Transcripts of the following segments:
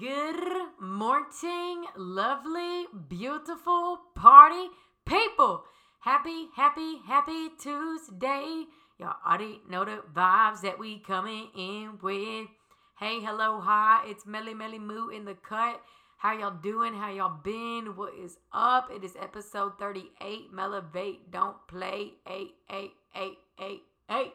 Good morning, lovely, beautiful party people. Happy, happy, happy Tuesday. Y'all already know the vibes that we coming in with. Hey, hello, hi. It's Melly Melly Moo in the cut. How y'all doing? How y'all been? What is up? It is episode 38. Melevate. Don't play. eight, eight, eight, eight, eight.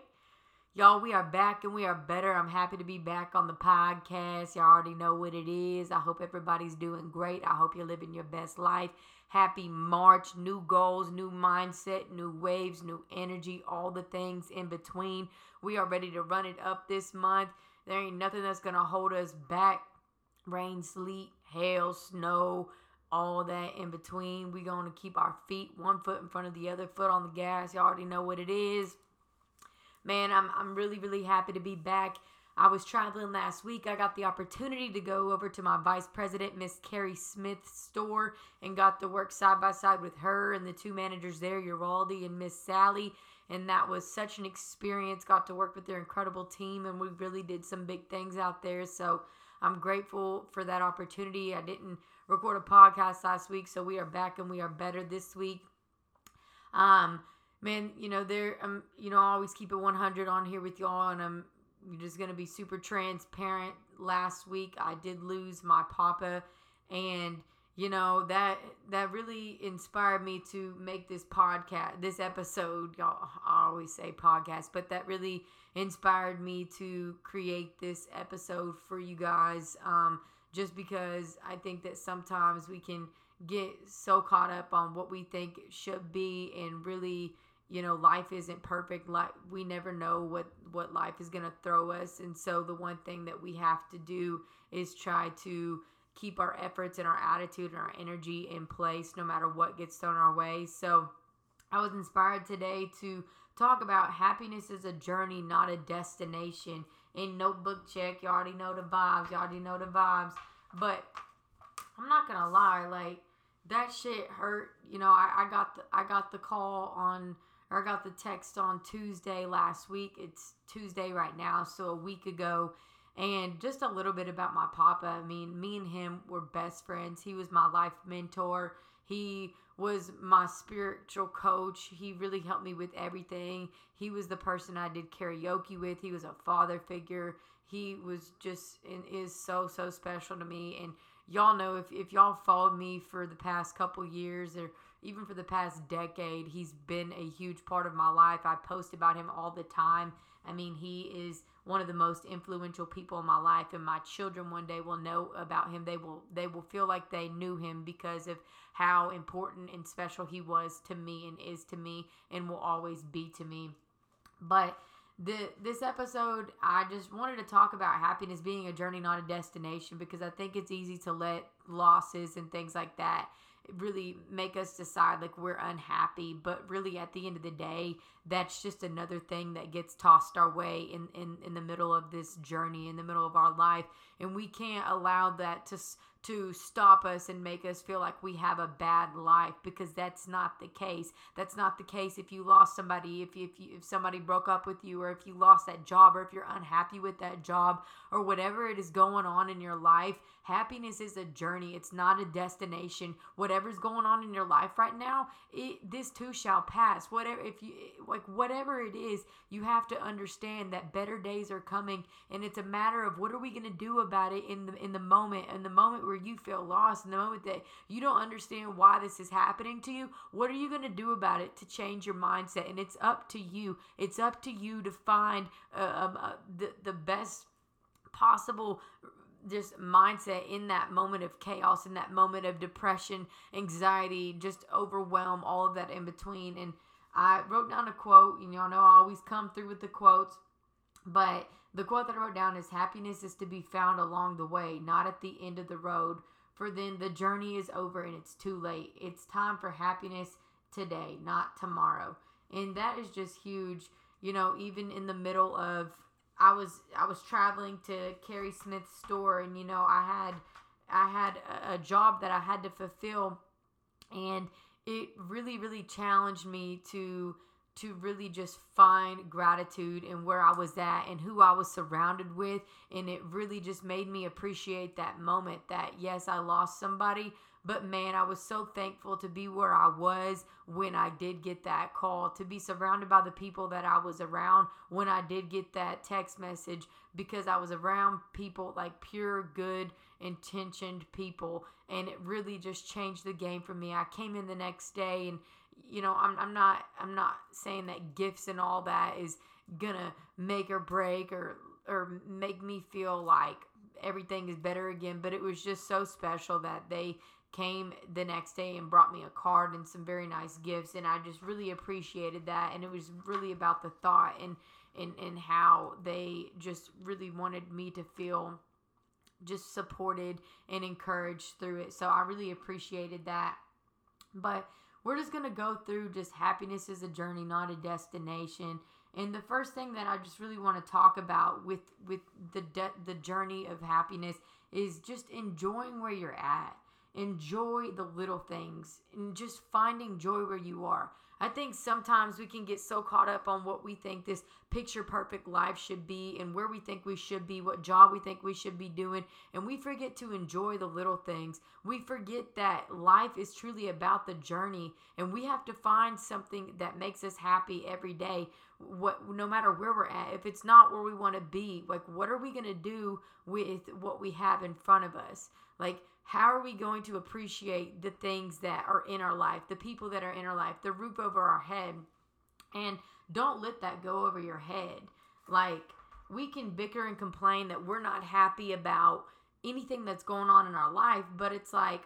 Y'all, we are back and we are better. I'm happy to be back on the podcast. Y'all already know what it is. I hope everybody's doing great. I hope you're living your best life. Happy March, new goals, new mindset, new waves, new energy, all the things in between. We are ready to run it up this month. There ain't nothing that's going to hold us back. Rain, sleet, hail, snow, all that in between. we going to keep our feet one foot in front of the other foot on the gas. Y'all already know what it is man, I'm, I'm really, really happy to be back. I was traveling last week. I got the opportunity to go over to my vice president, Miss Carrie Smith's store, and got to work side by side with her and the two managers there, Uraldi and Miss Sally. And that was such an experience. Got to work with their incredible team, and we really did some big things out there. So I'm grateful for that opportunity. I didn't record a podcast last week, so we are back and we are better this week. Um, man, you know, there, um, you know, I always keep it 100 on here with y'all, and I'm just gonna be super transparent. Last week, I did lose my papa, and you know that that really inspired me to make this podcast, this episode. Y'all, I always say podcast, but that really inspired me to create this episode for you guys. Um, just because I think that sometimes we can get so caught up on what we think should be and really you know life isn't perfect like we never know what what life is going to throw us. And so the one thing that we have to do is try to keep our efforts and our attitude and our energy in place no matter what gets thrown our way. So i was inspired today to talk about happiness is a journey not a destination. In notebook check you already know the vibes you already know the vibes. But i'm not gonna lie like that shit hurt. You know i, I got the i got the call on I got the text on Tuesday last week. It's Tuesday right now, so a week ago. And just a little bit about my papa. I mean, me and him were best friends. He was my life mentor. He was my spiritual coach. He really helped me with everything. He was the person I did karaoke with. He was a father figure. He was just and is so so special to me. And y'all know if, if y'all followed me for the past couple years or even for the past decade, he's been a huge part of my life. I post about him all the time. I mean, he is one of the most influential people in my life and my children one day will know about him. They will they will feel like they knew him because of how important and special he was to me and is to me and will always be to me. But the this episode I just wanted to talk about happiness being a journey not a destination because I think it's easy to let losses and things like that really make us decide like we're unhappy but really at the end of the day that's just another thing that gets tossed our way in in, in the middle of this journey in the middle of our life. And we can't allow that to to stop us and make us feel like we have a bad life because that's not the case. That's not the case if you lost somebody, if you, if, you, if somebody broke up with you, or if you lost that job, or if you're unhappy with that job, or whatever it is going on in your life. Happiness is a journey. It's not a destination. Whatever's going on in your life right now, it, this too shall pass. Whatever if you like whatever it is, you have to understand that better days are coming and it's a matter of what are we going to do about it in the in the moment in the moment where where you feel lost, in the moment that you don't understand why this is happening to you, what are you going to do about it to change your mindset? And it's up to you. It's up to you to find uh, um, uh, the, the best possible just mindset in that moment of chaos, in that moment of depression, anxiety, just overwhelm, all of that in between. And I wrote down a quote, and y'all know I always come through with the quotes, but the quote that I wrote down is happiness is to be found along the way, not at the end of the road. For then the journey is over and it's too late. It's time for happiness today, not tomorrow. And that is just huge. You know, even in the middle of I was I was traveling to Carrie Smith's store and you know, I had I had a, job that I had to fulfill and it really really challenged me to to really just find gratitude and where I was at and who I was surrounded with. And it really just made me appreciate that moment that, yes, I lost somebody, but man, I was so thankful to be where I was when I did get that call, to be surrounded by the people that I was around when I did get that text message, because I was around people like pure, good, intentioned people. And it really just changed the game for me. I came in the next day and you know, I'm, I'm not I'm not saying that gifts and all that is gonna make or break or or make me feel like everything is better again. But it was just so special that they came the next day and brought me a card and some very nice gifts and I just really appreciated that and it was really about the thought and and, and how they just really wanted me to feel just supported and encouraged through it. So I really appreciated that. But we're just going to go through just happiness is a journey, not a destination. And the first thing that I just really want to talk about with with the de- the journey of happiness is just enjoying where you're at. Enjoy the little things and just finding joy where you are. I think sometimes we can get so caught up on what we think this picture perfect life should be and where we think we should be, what job we think we should be doing, and we forget to enjoy the little things. We forget that life is truly about the journey and we have to find something that makes us happy every day. What no matter where we're at, if it's not where we want to be, like what are we going to do with what we have in front of us? Like how are we going to appreciate the things that are in our life, the people that are in our life, the roof over our head? And don't let that go over your head. Like, we can bicker and complain that we're not happy about anything that's going on in our life, but it's like,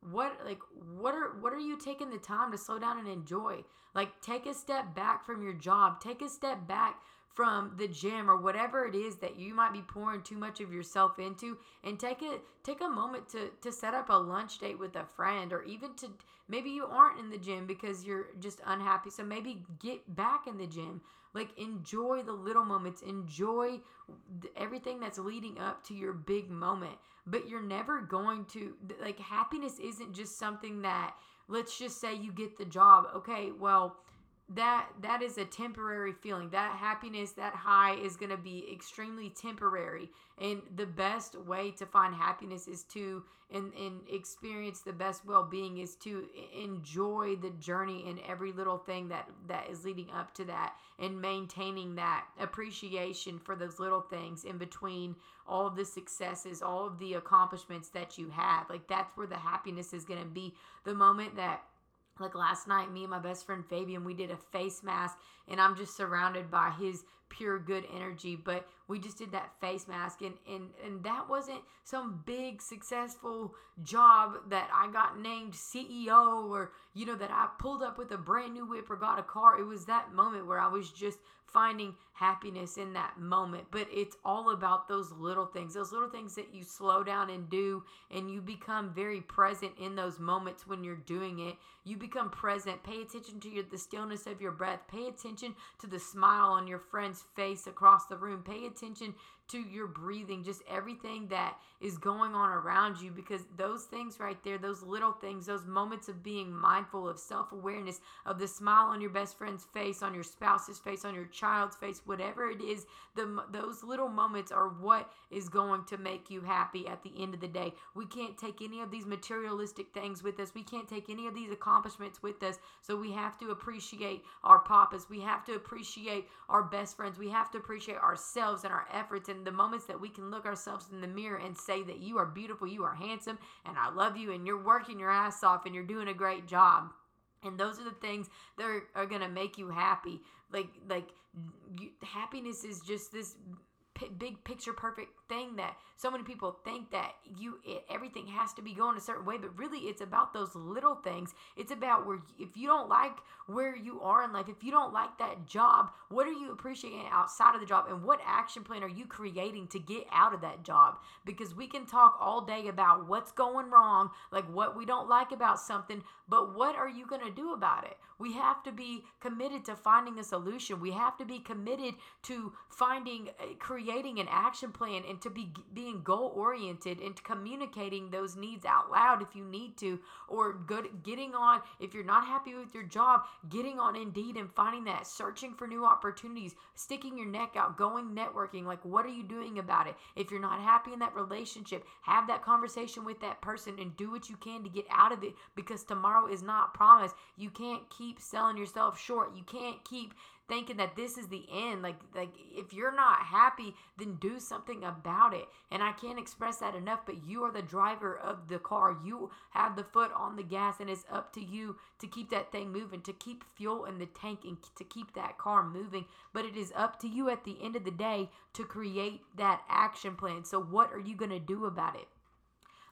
what like what are what are you taking the time to slow down and enjoy like take a step back from your job take a step back from the gym or whatever it is that you might be pouring too much of yourself into and take it take a moment to to set up a lunch date with a friend or even to maybe you aren't in the gym because you're just unhappy. So maybe get back in the gym. Like enjoy the little moments. Enjoy everything that's leading up to your big moment. But you're never going to like happiness isn't just something that let's just say you get the job. Okay well that that is a temporary feeling. That happiness that high is going to be extremely temporary. And the best way to find happiness is to and, and experience the best well-being is to enjoy the journey and every little thing that that is leading up to that and maintaining that appreciation for those little things in between all of the successes all of the accomplishments that you have like that's where the happiness is going to be. The moment that like last night me and my best friend fabian we did a face mask and i'm just surrounded by his pure good energy but we just did that face mask and and and that wasn't some big successful job that i got named ceo or you know that i pulled up with a brand new whip or got a car. It was that moment where i was just finding happiness in that moment. But it's all about those little things, those little things that you slow down and do, and you become very present in those moments when you're doing it. You become present. Pay attention to your, the stillness of your breath. Pay attention to the smile on your friend's face across the room. Pay attention to your breathing, just everything that is going on around you because those things right there, those little things, those moments of being mindful of self awareness, of the smile on your best friend's face, on your spouse's face, on your child's face, whatever it is, the, those little moments are what is going to make you happy at the end of the day. We can't take any of these materialistic things with us, we can't take any of these accomplishments with us. So we have to appreciate our papas, we have to appreciate our best friends, we have to appreciate ourselves and our efforts and and the moments that we can look ourselves in the mirror and say that you are beautiful, you are handsome, and I love you, and you're working your ass off and you're doing a great job. And those are the things that are, are going to make you happy. Like, like you, happiness is just this p- big picture perfect thing that so many people think that you it, everything has to be going a certain way but really it's about those little things. It's about where if you don't like where you are in life if you don't like that job what are you appreciating outside of the job and what action plan are you creating to get out of that job? Because we can talk all day about what's going wrong like what we don't like about something but what are you going to do about it we have to be committed to finding a solution. We have to be committed to finding creating creating an action plan and to be being goal oriented and communicating those needs out loud if you need to or good getting on if you're not happy with your job getting on indeed and finding that searching for new opportunities sticking your neck out going networking like what are you doing about it? If you're not happy in that relationship have that conversation with that person and do what you can to get out of it because tomorrow is not promised. You can't keep selling yourself short. You can't keep thinking that this is the end. Like like if you're not happy then do something about it. And i can't express that enough but you are the driver of the car. You have the foot on the gas and it's up to you to keep that thing moving to keep fuel in the tank and to keep that car moving. But it is up to you at the end of the day to create that action plan. So what are you going to do about it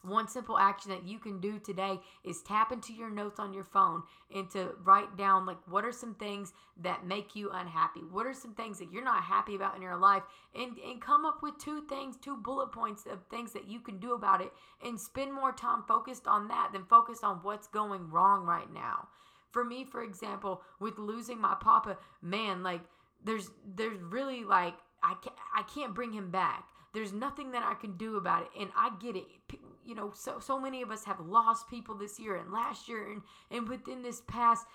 one simple action that you can do today is tap into your notes on your phone and to write down like what are some things that make you unhappy what are some things that you're not happy about in your life and and come up with two things two bullet points of things that you can do about it and spend more time focused on that than focused on what's going wrong right now for me for example with losing my papa man like there's there's really like I can't, I can't bring him back there's nothing that I can do about it. And I get it. You know, so so many of us have lost people this year and last year and and within this past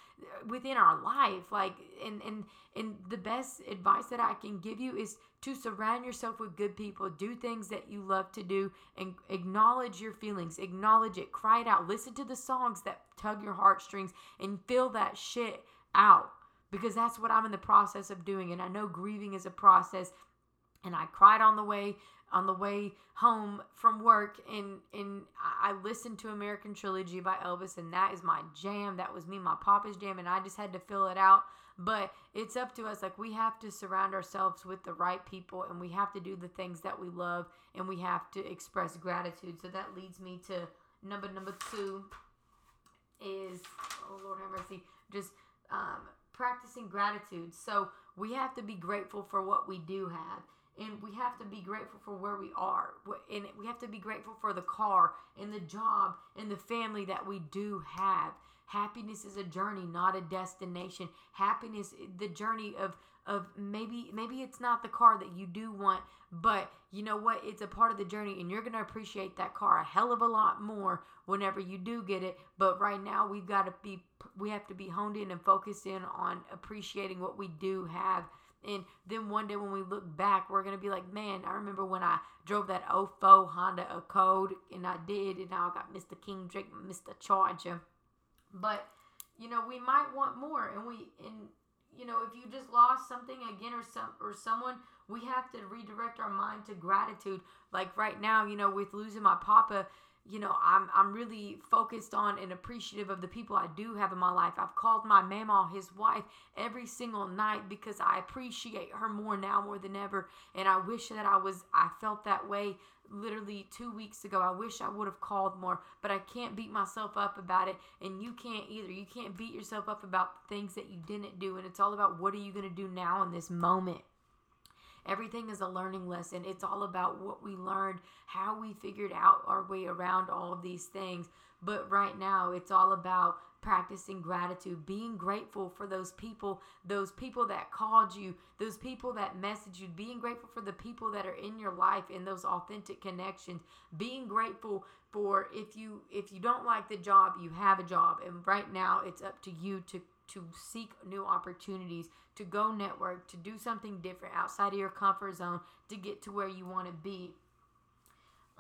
within our life. Like and and and the best advice that I can give you is to surround yourself with good people, do things that you love to do, and acknowledge your feelings, acknowledge it, cry it out, listen to the songs that tug your heartstrings, and feel that shit out because that's what I'm in the process of doing. And I know grieving is a process and I cried on the way on the way home from work and and I listened to American Trilogy by Elvis and that is my jam. That was me my papa's jam and I just had to fill it out. But it's up to us. Like we have to surround ourselves with the right people and we have to do the things that we love and we have to express gratitude. So that leads me to number number 2 is oh lord have mercy just um, practicing gratitude. So we have to be grateful for what we do have and we have to be grateful for where we are. And we have to be grateful for the car and the job and the family that we do have. Happiness is a journey not a destination. Happiness the journey of of maybe maybe it's not the car that you do want but you know what? It's a part of the journey and you're going to appreciate that car a hell of a lot more whenever you do get it. But right now we've got to be we have to be honed in and focused in on appreciating what we do have and then one day when we look back, we're gonna be like, man, I remember when I drove that 04 Honda Accord, and I did, and now I got Mr. King Drake, Mr. Charger. But you know, we might want more, and we and you know, if you just lost something again or some or someone, we have to redirect our mind to gratitude. Like right now, you know, with losing my papa, you know, I'm I'm really focused on and appreciative of the people I do have in my life. I've called my mama, his wife, every single night because I appreciate her more now more than ever. And I wish that I was I felt that way literally two weeks ago. I wish I would have called more, but I can't beat myself up about it. And you can't either. You can't beat yourself up about things that you didn't do. And it's all about what are you gonna do now in this moment. Everything is a learning lesson. It's all about what we learned, how we figured out our way around all of these things. But right now, it's all about practicing gratitude, being grateful for those people, those people that called you, those people that messaged you, being grateful for the people that are in your life in those authentic connections, being grateful for if you if you don't like the job, you have a job and right now it's up to you to to seek new opportunities, to go network, to do something different outside of your comfort zone to get to where you want to be.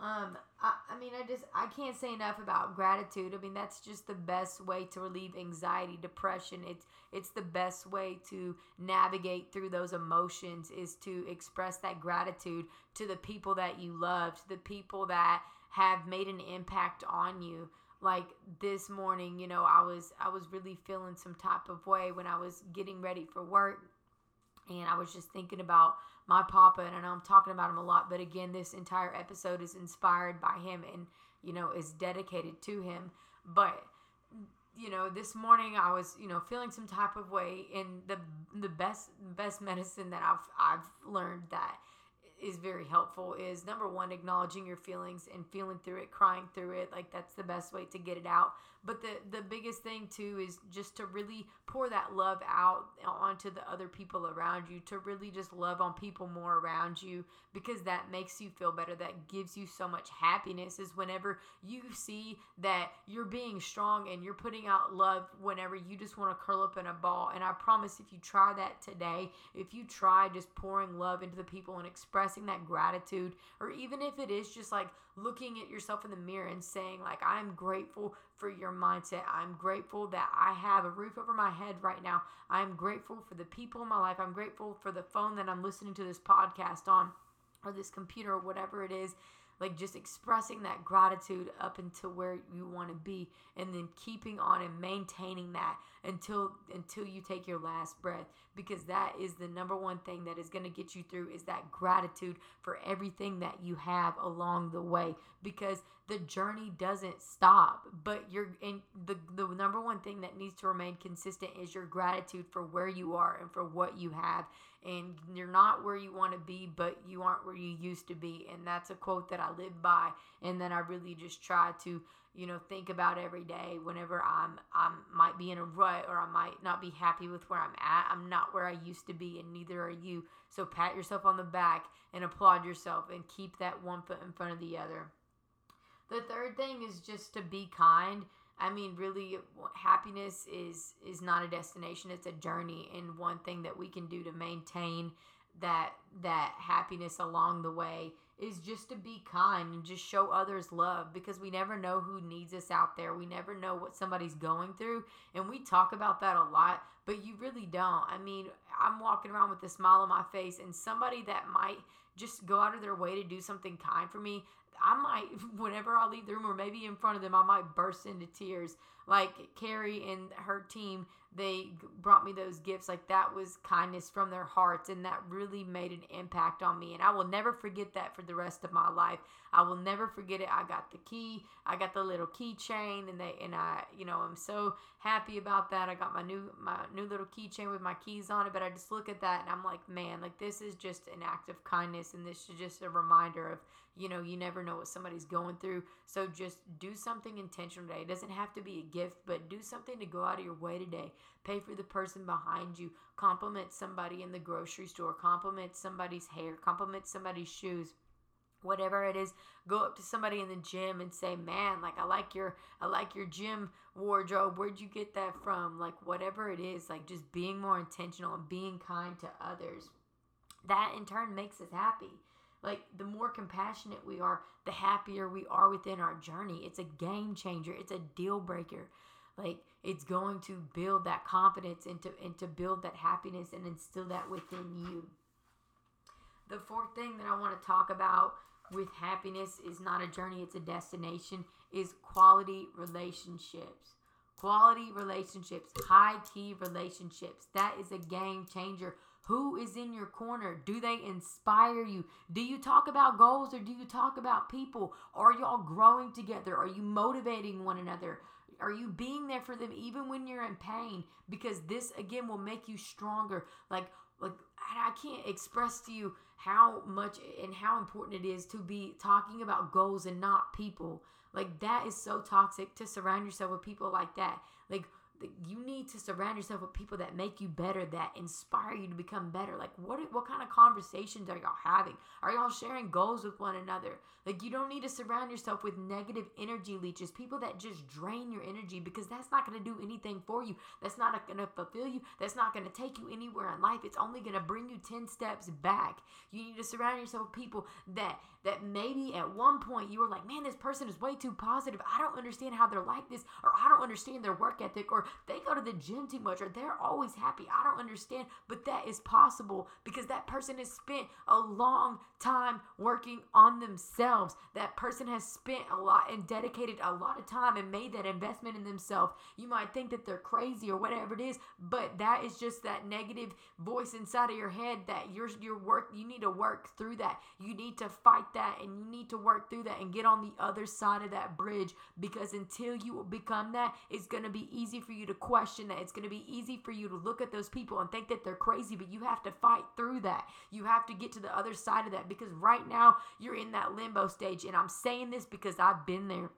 Um, I, I mean, I just I can't say enough about gratitude. I mean, that's just the best way to relieve anxiety, depression. It's it's the best way to navigate through those emotions is to express that gratitude to the people that you love, to the people that have made an impact on you like this morning you know i was i was really feeling some type of way when i was getting ready for work. And i was just thinking about my papa and i know i'm talking about him a lot but again this entire episode is inspired by him and you know is dedicated to him. But you know this morning i was you know feeling some type of way and the the best best medicine that i've i've learned that is very helpful is number one acknowledging your feelings and feeling through it crying through it like that's the best way to get it out. But the the biggest thing too is just to really pour that love out onto the other people around you to really just love on people more around you because that makes you feel better that gives you so much happiness is whenever you see that you're being strong and you're putting out love whenever you just want to curl up in a ball. And i promise if you try that today if you try just pouring love into the people and expressing that gratitude or even if it is just like looking at yourself in the mirror and saying like i'm grateful for your mindset. I'm grateful that i have a roof over my head right now. I'm grateful for the people in my life. I'm grateful for the phone that i'm listening to this podcast on or this computer or whatever it is like just expressing that gratitude up until where you want to be and then keeping on and maintaining that until until you take your last breath because that is the number one thing that is going to get you through is that gratitude for everything that you have along the way because the journey doesn't stop but you're in the the number one thing that needs to remain consistent is your gratitude for where you are and for what you have and you're not where you want to be but you aren't where you used to be and that's a quote that I live by and that I really just try to you know think about every day whenever i'm i might be in a rut or i might not be happy with where i'm at. I'm not where i used to be and neither are you. So pat yourself on the back and applaud yourself and keep that one foot in front of the other. The third thing is just to be kind i mean really happiness is is not a destination it's a journey and one thing that we can do to maintain that that happiness along the way is just to be kind and just show others love because we never know who needs us out there. We never know what somebody's going through. And we talk about that a lot, but you really don't. I mean, I'm walking around with a smile on my face, and somebody that might just go out of their way to do something kind for me, I might, whenever I leave the room or maybe in front of them, I might burst into tears. Like Carrie and her team, they brought me those gifts. Like that was kindness from their hearts, and that really made an impact on me. And I will never forget that for the rest of my life. I will never forget it. I got the key, I got the little keychain, and they and I, you know, I'm so happy about that. I got my new my new little keychain with my keys on it. But I just look at that and I'm like, man, like this is just an act of kindness, and this is just a reminder of you know, you never know what somebody's going through. So just do something intentional today. It doesn't have to be a gift, but do something to go out of your way today. Pay for the person behind you. Compliment somebody in the grocery store. Compliment somebody's hair. Compliment somebody's shoes whatever it is go up to somebody in the gym and say man like i like your i like your gym wardrobe where'd you get that from like whatever it is like just being more intentional and being kind to others that in turn makes us happy like the more compassionate we are, the happier we are within our journey. It's a game changer. It's a deal breaker. Like it's going to build that confidence and to and to build that happiness and instill that within you. The fourth thing that I want to talk about with happiness is not a journey, it's a destination, is quality relationships. Quality relationships, high key relationships. That is a game changer who is in your corner? Do they inspire you? Do you talk about goals or do you talk about people? Are y'all growing together? Are you motivating one another? Are you being there for them even when you're in pain? Because this again will make you stronger. Like like I can't express to you how much and how important it is to be talking about goals and not people. Like that is so toxic to surround yourself with people like that. Like you need to surround yourself with people that make you better, that inspire you to become better. Like, what what kind of conversations are y'all having? Are y'all sharing goals with one another? Like, you don't need to surround yourself with negative energy leeches, people that just drain your energy because that's not going to do anything for you. That's not going to fulfill you. That's not going to take you anywhere in life. It's only going to bring you 10 steps back. You need to surround yourself with people that that maybe at one point you were like, man, this person is way too positive. I don't understand how they're like this, or I don't understand their work ethic, or they go to the gym too much, or they're always happy. I don't understand. But that is possible because that person has spent a long time working on themselves. That person has spent a lot and dedicated a lot of time and made that investment in themselves. You might think that they're crazy or whatever it is, but that is just that negative voice inside of your head that you're your work you need to work through that. You need to fight that and you need to work through that and get on the other side of that bridge because until you become that, it's going to be easy for you you to question that. It's going to be easy for you to look at those people and think that they're crazy, but you have to fight through that. You have to get to the other side of that because right now you're in that limbo stage. And I'm saying this because I've been there.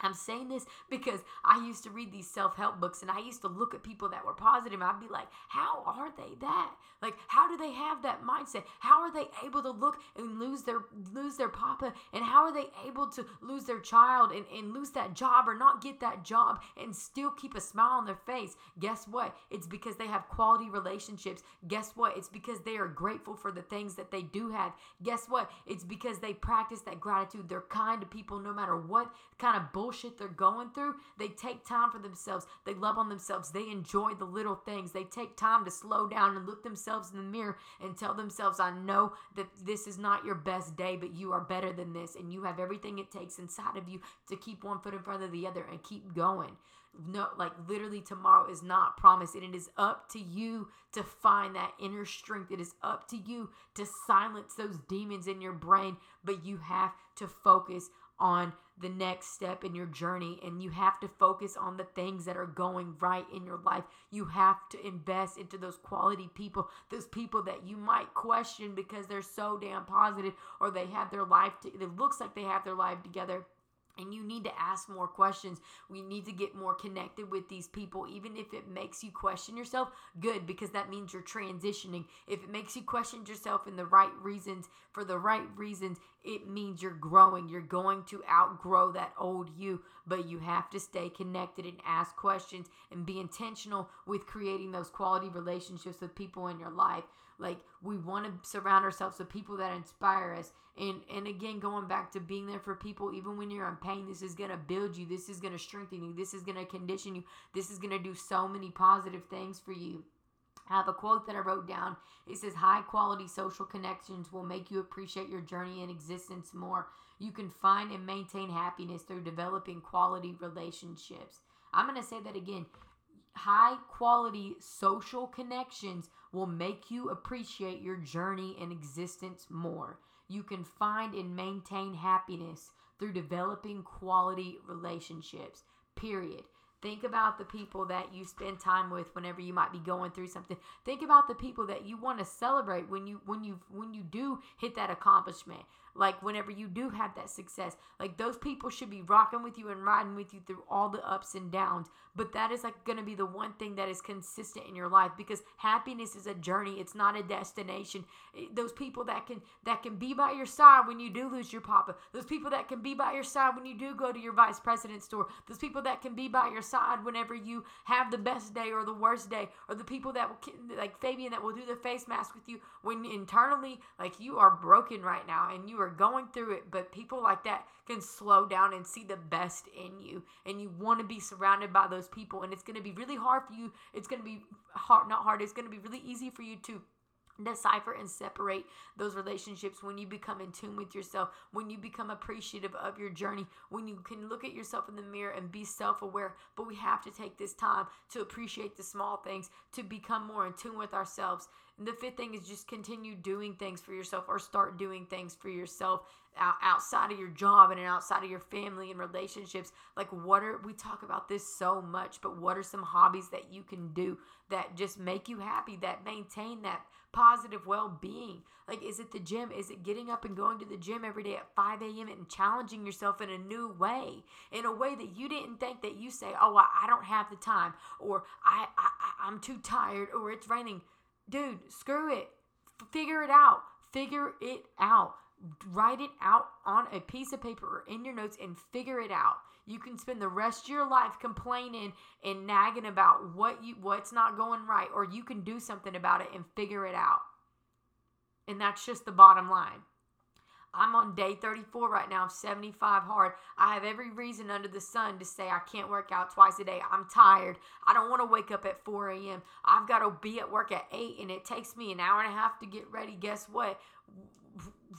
I'm saying this because I used to read these self help books and I used to look at people that were positive. I'd be like, how are they that? Like, how do they have that mindset? How are they able to look and lose their lose their papa? And how are they able to lose their child and, and lose that job or not get that job and still keep a smile on their face? Guess what? It's because they have quality relationships. Guess what? It's because they are grateful for the things that they do have. Guess what? It's because they practice that gratitude. They're kind to people no matter what kind of bullshit bullshit they're going through, they take time for themselves. They love on themselves. They enjoy the little things. They take time to slow down and look themselves in the mirror and tell themselves, I know that this is not your best day, but you are better than this. And you have everything it takes inside of you to keep one foot in front of the other and keep going no like literally tomorrow is not promised and it is up to you to find that inner strength it is up to you to silence those demons in your brain but you have to focus on the next step in your journey and you have to focus on the things that are going right in your life. You have to invest into those quality people, those people that you might question because they're so damn positive or they have their life, to, it looks like they have their life together and you need to ask more questions. We need to get more connected with these people, even if it makes you question yourself. Good, because that means you're transitioning. If it makes you question yourself in the right reasons, for the right reasons, it means you're growing. You're going to outgrow that old you, but you have to stay connected and ask questions and be intentional with creating those quality relationships with people in your life. Like we want to surround ourselves with people that inspire us. And and again, going back to being there for people, even when you're in pain, this is gonna build you. This is gonna strengthen you. This is gonna condition you. This is gonna do so many positive things for you. I have a quote that I wrote down. It says, High quality social connections will make you appreciate your journey and existence more. You can find and maintain happiness through developing quality relationships. I'm going to say that again. High quality social connections will make you appreciate your journey and existence more. You can find and maintain happiness through developing quality relationships. Period. Think about the people that you spend time with whenever you might be going through something. Think about the people that you want to celebrate when you when you when you do hit that accomplishment like whenever you do have that success like those people should be rocking with you and riding with you through all the ups and downs. But that is like going to be the one thing that is consistent in your life because happiness is a journey. It's not a destination. Eh, those people that can that can be by your side when you do lose your papa. Those people that can be by your side when you do go to your vice president's store. Those people that can be by your side whenever you have the best day or the worst day. Or the people that will like Fabian that will do the face mask with you when internally like you are broken right now and you are going through it, but people like that can slow down and see the best in you. And you want to be surrounded by those people. And it's going to be really hard for you. It's going to be hard, not hard, it's going to be really easy for you to decipher and separate those relationships when you become in tune with yourself, when you become appreciative of your journey, when you can look at yourself in the mirror and be self aware. But we have to take this time to appreciate the small things, to become more in tune with ourselves. And the fifth thing is just continue doing things for yourself or start doing things for yourself outside of your job and outside of your family and relationships. Like, what are we talk about this so much, but what are some hobbies that you can do that just make you happy, that maintain that positive well being? Like, is it the gym? Is it getting up and going to the gym every day at 5 a.m. and challenging yourself in a new way, in a way that you didn't think that you say, oh, I don't have the time, or I, I, I'm too tired, or it's raining dude, screw it. F- figure it out. Figure it out. Write it out on a piece of paper or in your notes and figure it out. You can spend the rest of your life complaining and nagging about what you what's not going right or you can do something about it and figure it out. And that's just the bottom line. I'm on day 34 right now. I'm 75 hard. I have every reason under the sun to say I can't work out twice a day. I'm tired. I don't want to wake up at 4 a.m. I've got to be at work at 8 and it takes me an hour and a half to get ready. Guess what?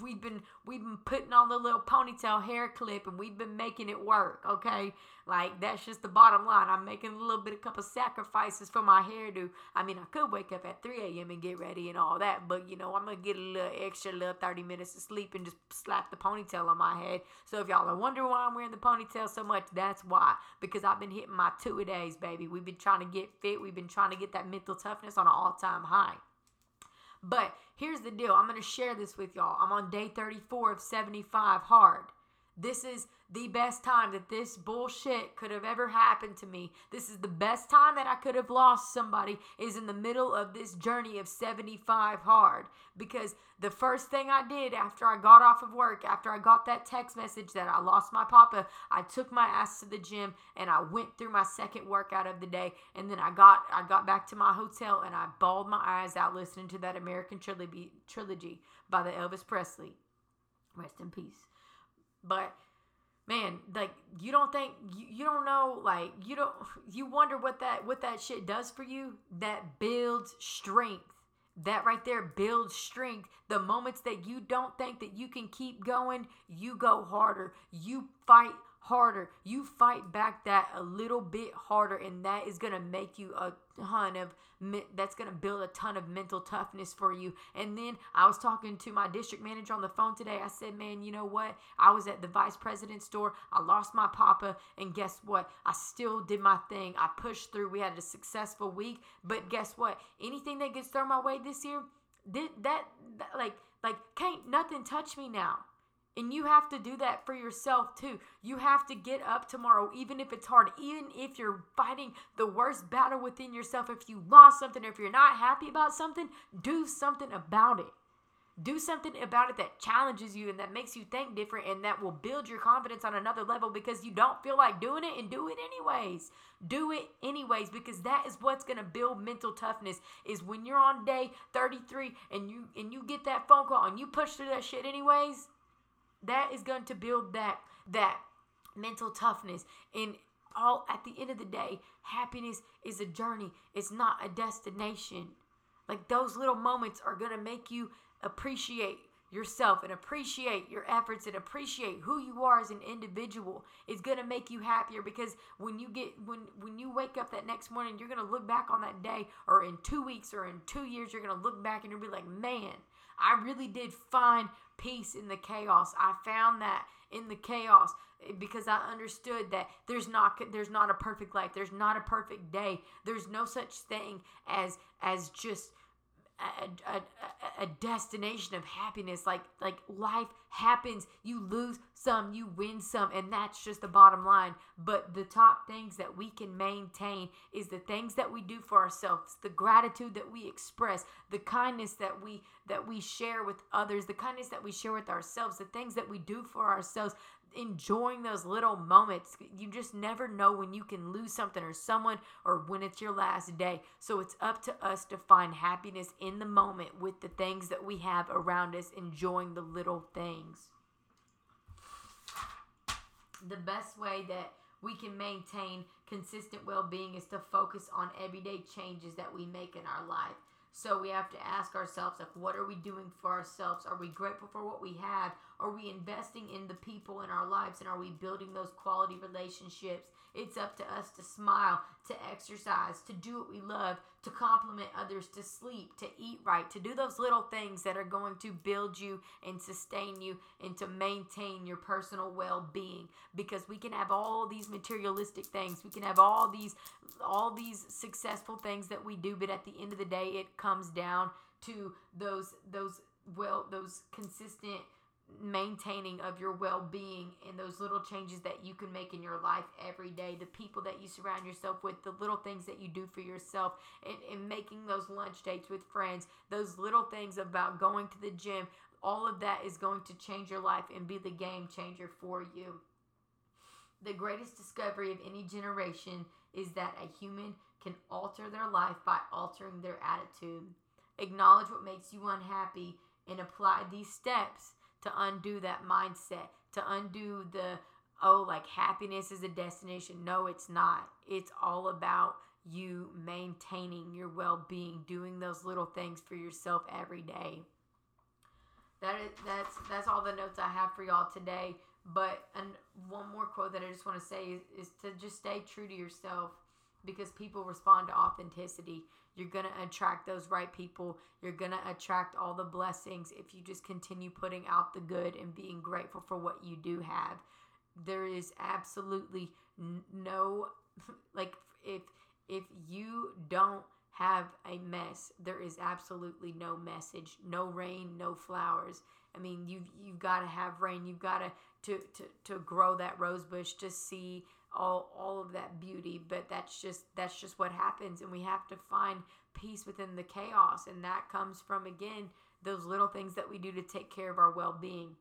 We've been we've been putting on the little ponytail hair clip and we've been making it work okay? Like that's just the bottom line. I'm making a little bit of a couple sacrifices for my hairdo i mean i could wake up at 3 a.m and get ready and all that but you know i'm gonna get a little extra little 30 minutes of sleep and just slap the ponytail on my head. So if y'all are wondering why i'm wearing the ponytail so much that's why because i've been hitting my two a days baby. We've been trying to get fit. We've been trying to get that mental toughness on an all-time high but here's the deal I'm going to share this with y'all. I'm on day 34 of 75 hard. This is the best time that this bullshit could have ever happened to me. This is the best time that I could have lost somebody is in the middle of this journey of 75 hard because the first thing I did after I got off of work, after I got that text message that I lost my papa, I took my ass to the gym and I went through my second workout of the day and then I got I got back to my hotel and I bawled my eyes out listening to that American trilogy trilogy by the Elvis Presley. Rest in peace. But man like you don't think you, you don't know like you don't you wonder what that what that shit does for you? That builds strength. That right there builds strength. The moments that you don't think that you can keep going you go harder. You fight harder. You fight back that a little bit harder, and that is going to make you a ton of, that's going to build a ton of mental toughness for you. And then I was talking to my district manager on the phone today. I said, man, you know what? I was at the vice president's store. I lost my papa, and guess what? I still did my thing. I pushed through. We had a successful week, but guess what? Anything that gets thrown my way this year, did that, that like, like, can't nothing touch me now. And you have to do that for yourself too. You have to get up tomorrow, even if it's hard, even if you're fighting the worst battle within yourself. If you lost something, or if you're not happy about something, do something about it. Do something about it that challenges you and that makes you think different and that will build your confidence on another level because you don't feel like doing it and do it anyways. Do it anyways because that is what's going to build mental toughness is when you're on day 33 and you and you get that phone call and you push through that shit anyways that is going to build that that mental toughness. And all at the end of the day happiness is a journey. It's not a destination. Like those little moments are going to make you appreciate yourself and appreciate your efforts and appreciate who you are as an individual. It's going to make you happier because when you get when when you wake up that next morning you're going to look back on that day or in 2 weeks or in 2 years you're going to look back and you'll be like man I really did find peace in the chaos. I found that in the chaos eh, because I understood that there's not there's not a perfect life. There's not a perfect day. There's no such thing as as just a, a, a, destination of happiness. Like like life happens. You lose some you win some and that's just the bottom line. But the top things that we can maintain is the things that we do for ourselves the gratitude that we express the kindness that we that we share with others the kindness that we share with ourselves the things that we do for ourselves enjoying those little moments. You just never know when you can lose something or someone or when it's your last day. So it's up to us to find happiness in the moment with the things that we have around us, enjoying the little things. The best way that we can maintain consistent well being is to focus on everyday changes that we make in our life. So we have to ask ourselves, like, what are we doing for ourselves? Are we grateful for what we have? Are we investing in the people in our lives? And are we building those quality relationships? It's up to us to smile, to exercise, to do what we love, to compliment others, to sleep, to eat right, to do those little things that are going to build you and sustain you and to maintain your personal well-being because we can have all these materialistic things. We can have all these all these successful things that we do, but at the end of the day it comes down to those those well those consistent maintaining of your well-being and those little changes that you can make in your life every day the people that you surround yourself with the little things that you do for yourself and, and making those lunch dates with friends those little things about going to the gym all of that is going to change your life and be the game changer for you. The greatest discovery of any generation is that a human can alter their life by altering their attitude. Acknowledge what makes you unhappy and apply these steps to undo that mindset, to undo the, oh, like happiness is a destination. No, it's not. It's all about you maintaining your well being, doing those little things for yourself every day. that is that's that's all the notes I have for y'all today. But and one more quote that I just want to say is, is to just stay true to yourself because people respond to authenticity. You're going to attract those right people. You're going to attract all the blessings if you just continue putting out the good and being grateful for what you do have. There is absolutely no like if if you don't have a mess, there is absolutely no message, no rain, no flowers. I mean, you've you've got to have rain. You've got to to to to grow that rose bush to see all all of that beauty but that's just that's just what happens and we have to find peace within the chaos and that comes from again those little things that we do to take care of our well-being.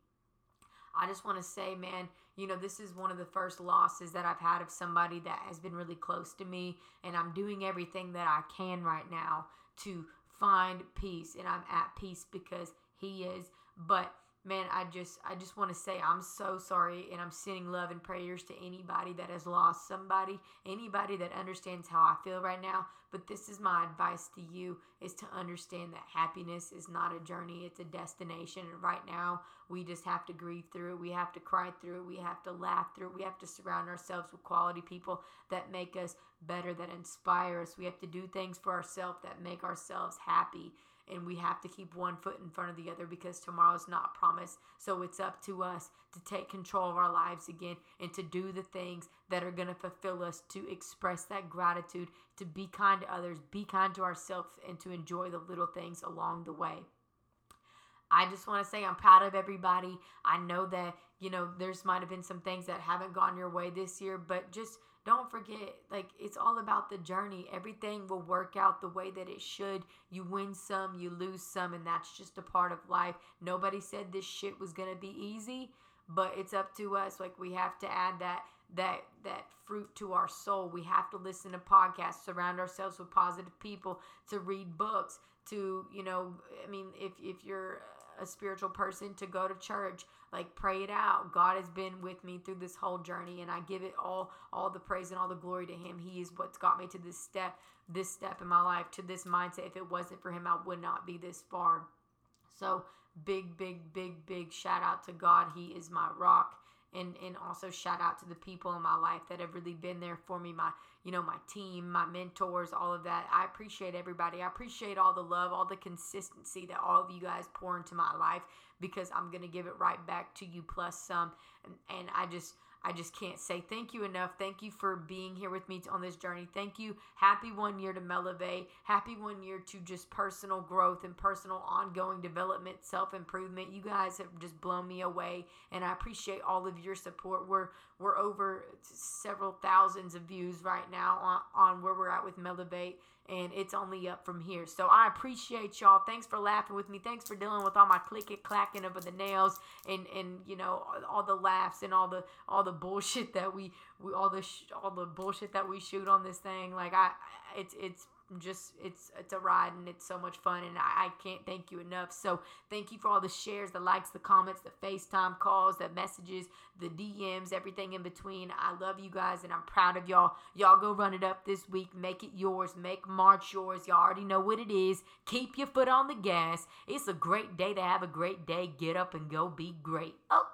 I just want to say man you know this is one of the first losses that i've had of somebody that has been really close to me and i'm doing everything that i can right now to find peace and i'm at peace because he is but man i just i just want to say i'm so sorry and i'm sending love and prayers to anybody that has lost somebody anybody that understands how i feel right now but this is my advice to you is to understand that happiness is not a journey it's a destination and right now we just have to grieve through it we have to cry through it we have to laugh through it we have to surround ourselves with quality people that make us better that inspire us we have to do things for ourselves that make ourselves happy and we have to keep one foot in front of the other because tomorrow's not promised. So it's up to us to take control of our lives again and to do the things that are going to fulfill us, to express that gratitude, to be kind to others, be kind to ourselves, and to enjoy the little things along the way. I just want to say I'm proud of everybody. I know that, you know, there's might have been some things that haven't gone your way this year, but just don't forget, like, it's all about the journey. Everything will work out the way that it should. You win some, you lose some, and that's just a part of life. Nobody said this shit was going to be easy, but it's up to us. Like, we have to add that that that fruit to our soul. We have to listen to podcasts, surround ourselves with positive people, to read books, to, you know, I mean, if if you're a spiritual person to go to church like pray it out. God has been with me through this whole journey and i give it all all the praise and all the glory to him. He is what's got me to this step this step in my life to this mindset. If it wasn't for him i would not be this far. So big big big big shout out to god. He is my rock. And and also shout out to the people in my life that have really been there for me my you know my team my mentors all of that. I appreciate everybody. I appreciate all the love all the consistency that all of you guys pour into my life because i'm gonna give it right back to you plus some. And, and i just I just can't say thank you enough. Thank you for being here with me on this journey. Thank you. Happy one year to Melove. Happy one year to just personal growth and personal ongoing development, self improvement. You guys have just blown me away, and I appreciate all of your support. We're we're over several thousands of views right now on, on where we're at with Melove and it's only up from here. So I appreciate y'all. Thanks for laughing with me. Thanks for dealing with all my clicking, clacking over the nails, and and you know all the laughs and all the all the bullshit that we we all the sh- all the bullshit that we shoot on this thing. Like I, it's it's just it's it's a ride and it's so much fun and I, I, can't thank you enough. So thank you for all the shares the likes the comments the facetime calls the messages the dms everything in between. I love you guys and i'm proud of y'all. Y'all go run it up this week. Make it yours. Make march yours. Y'all already know what it is. Keep your foot on the gas. It's a great day to have a great day. Get up and go be great. Oh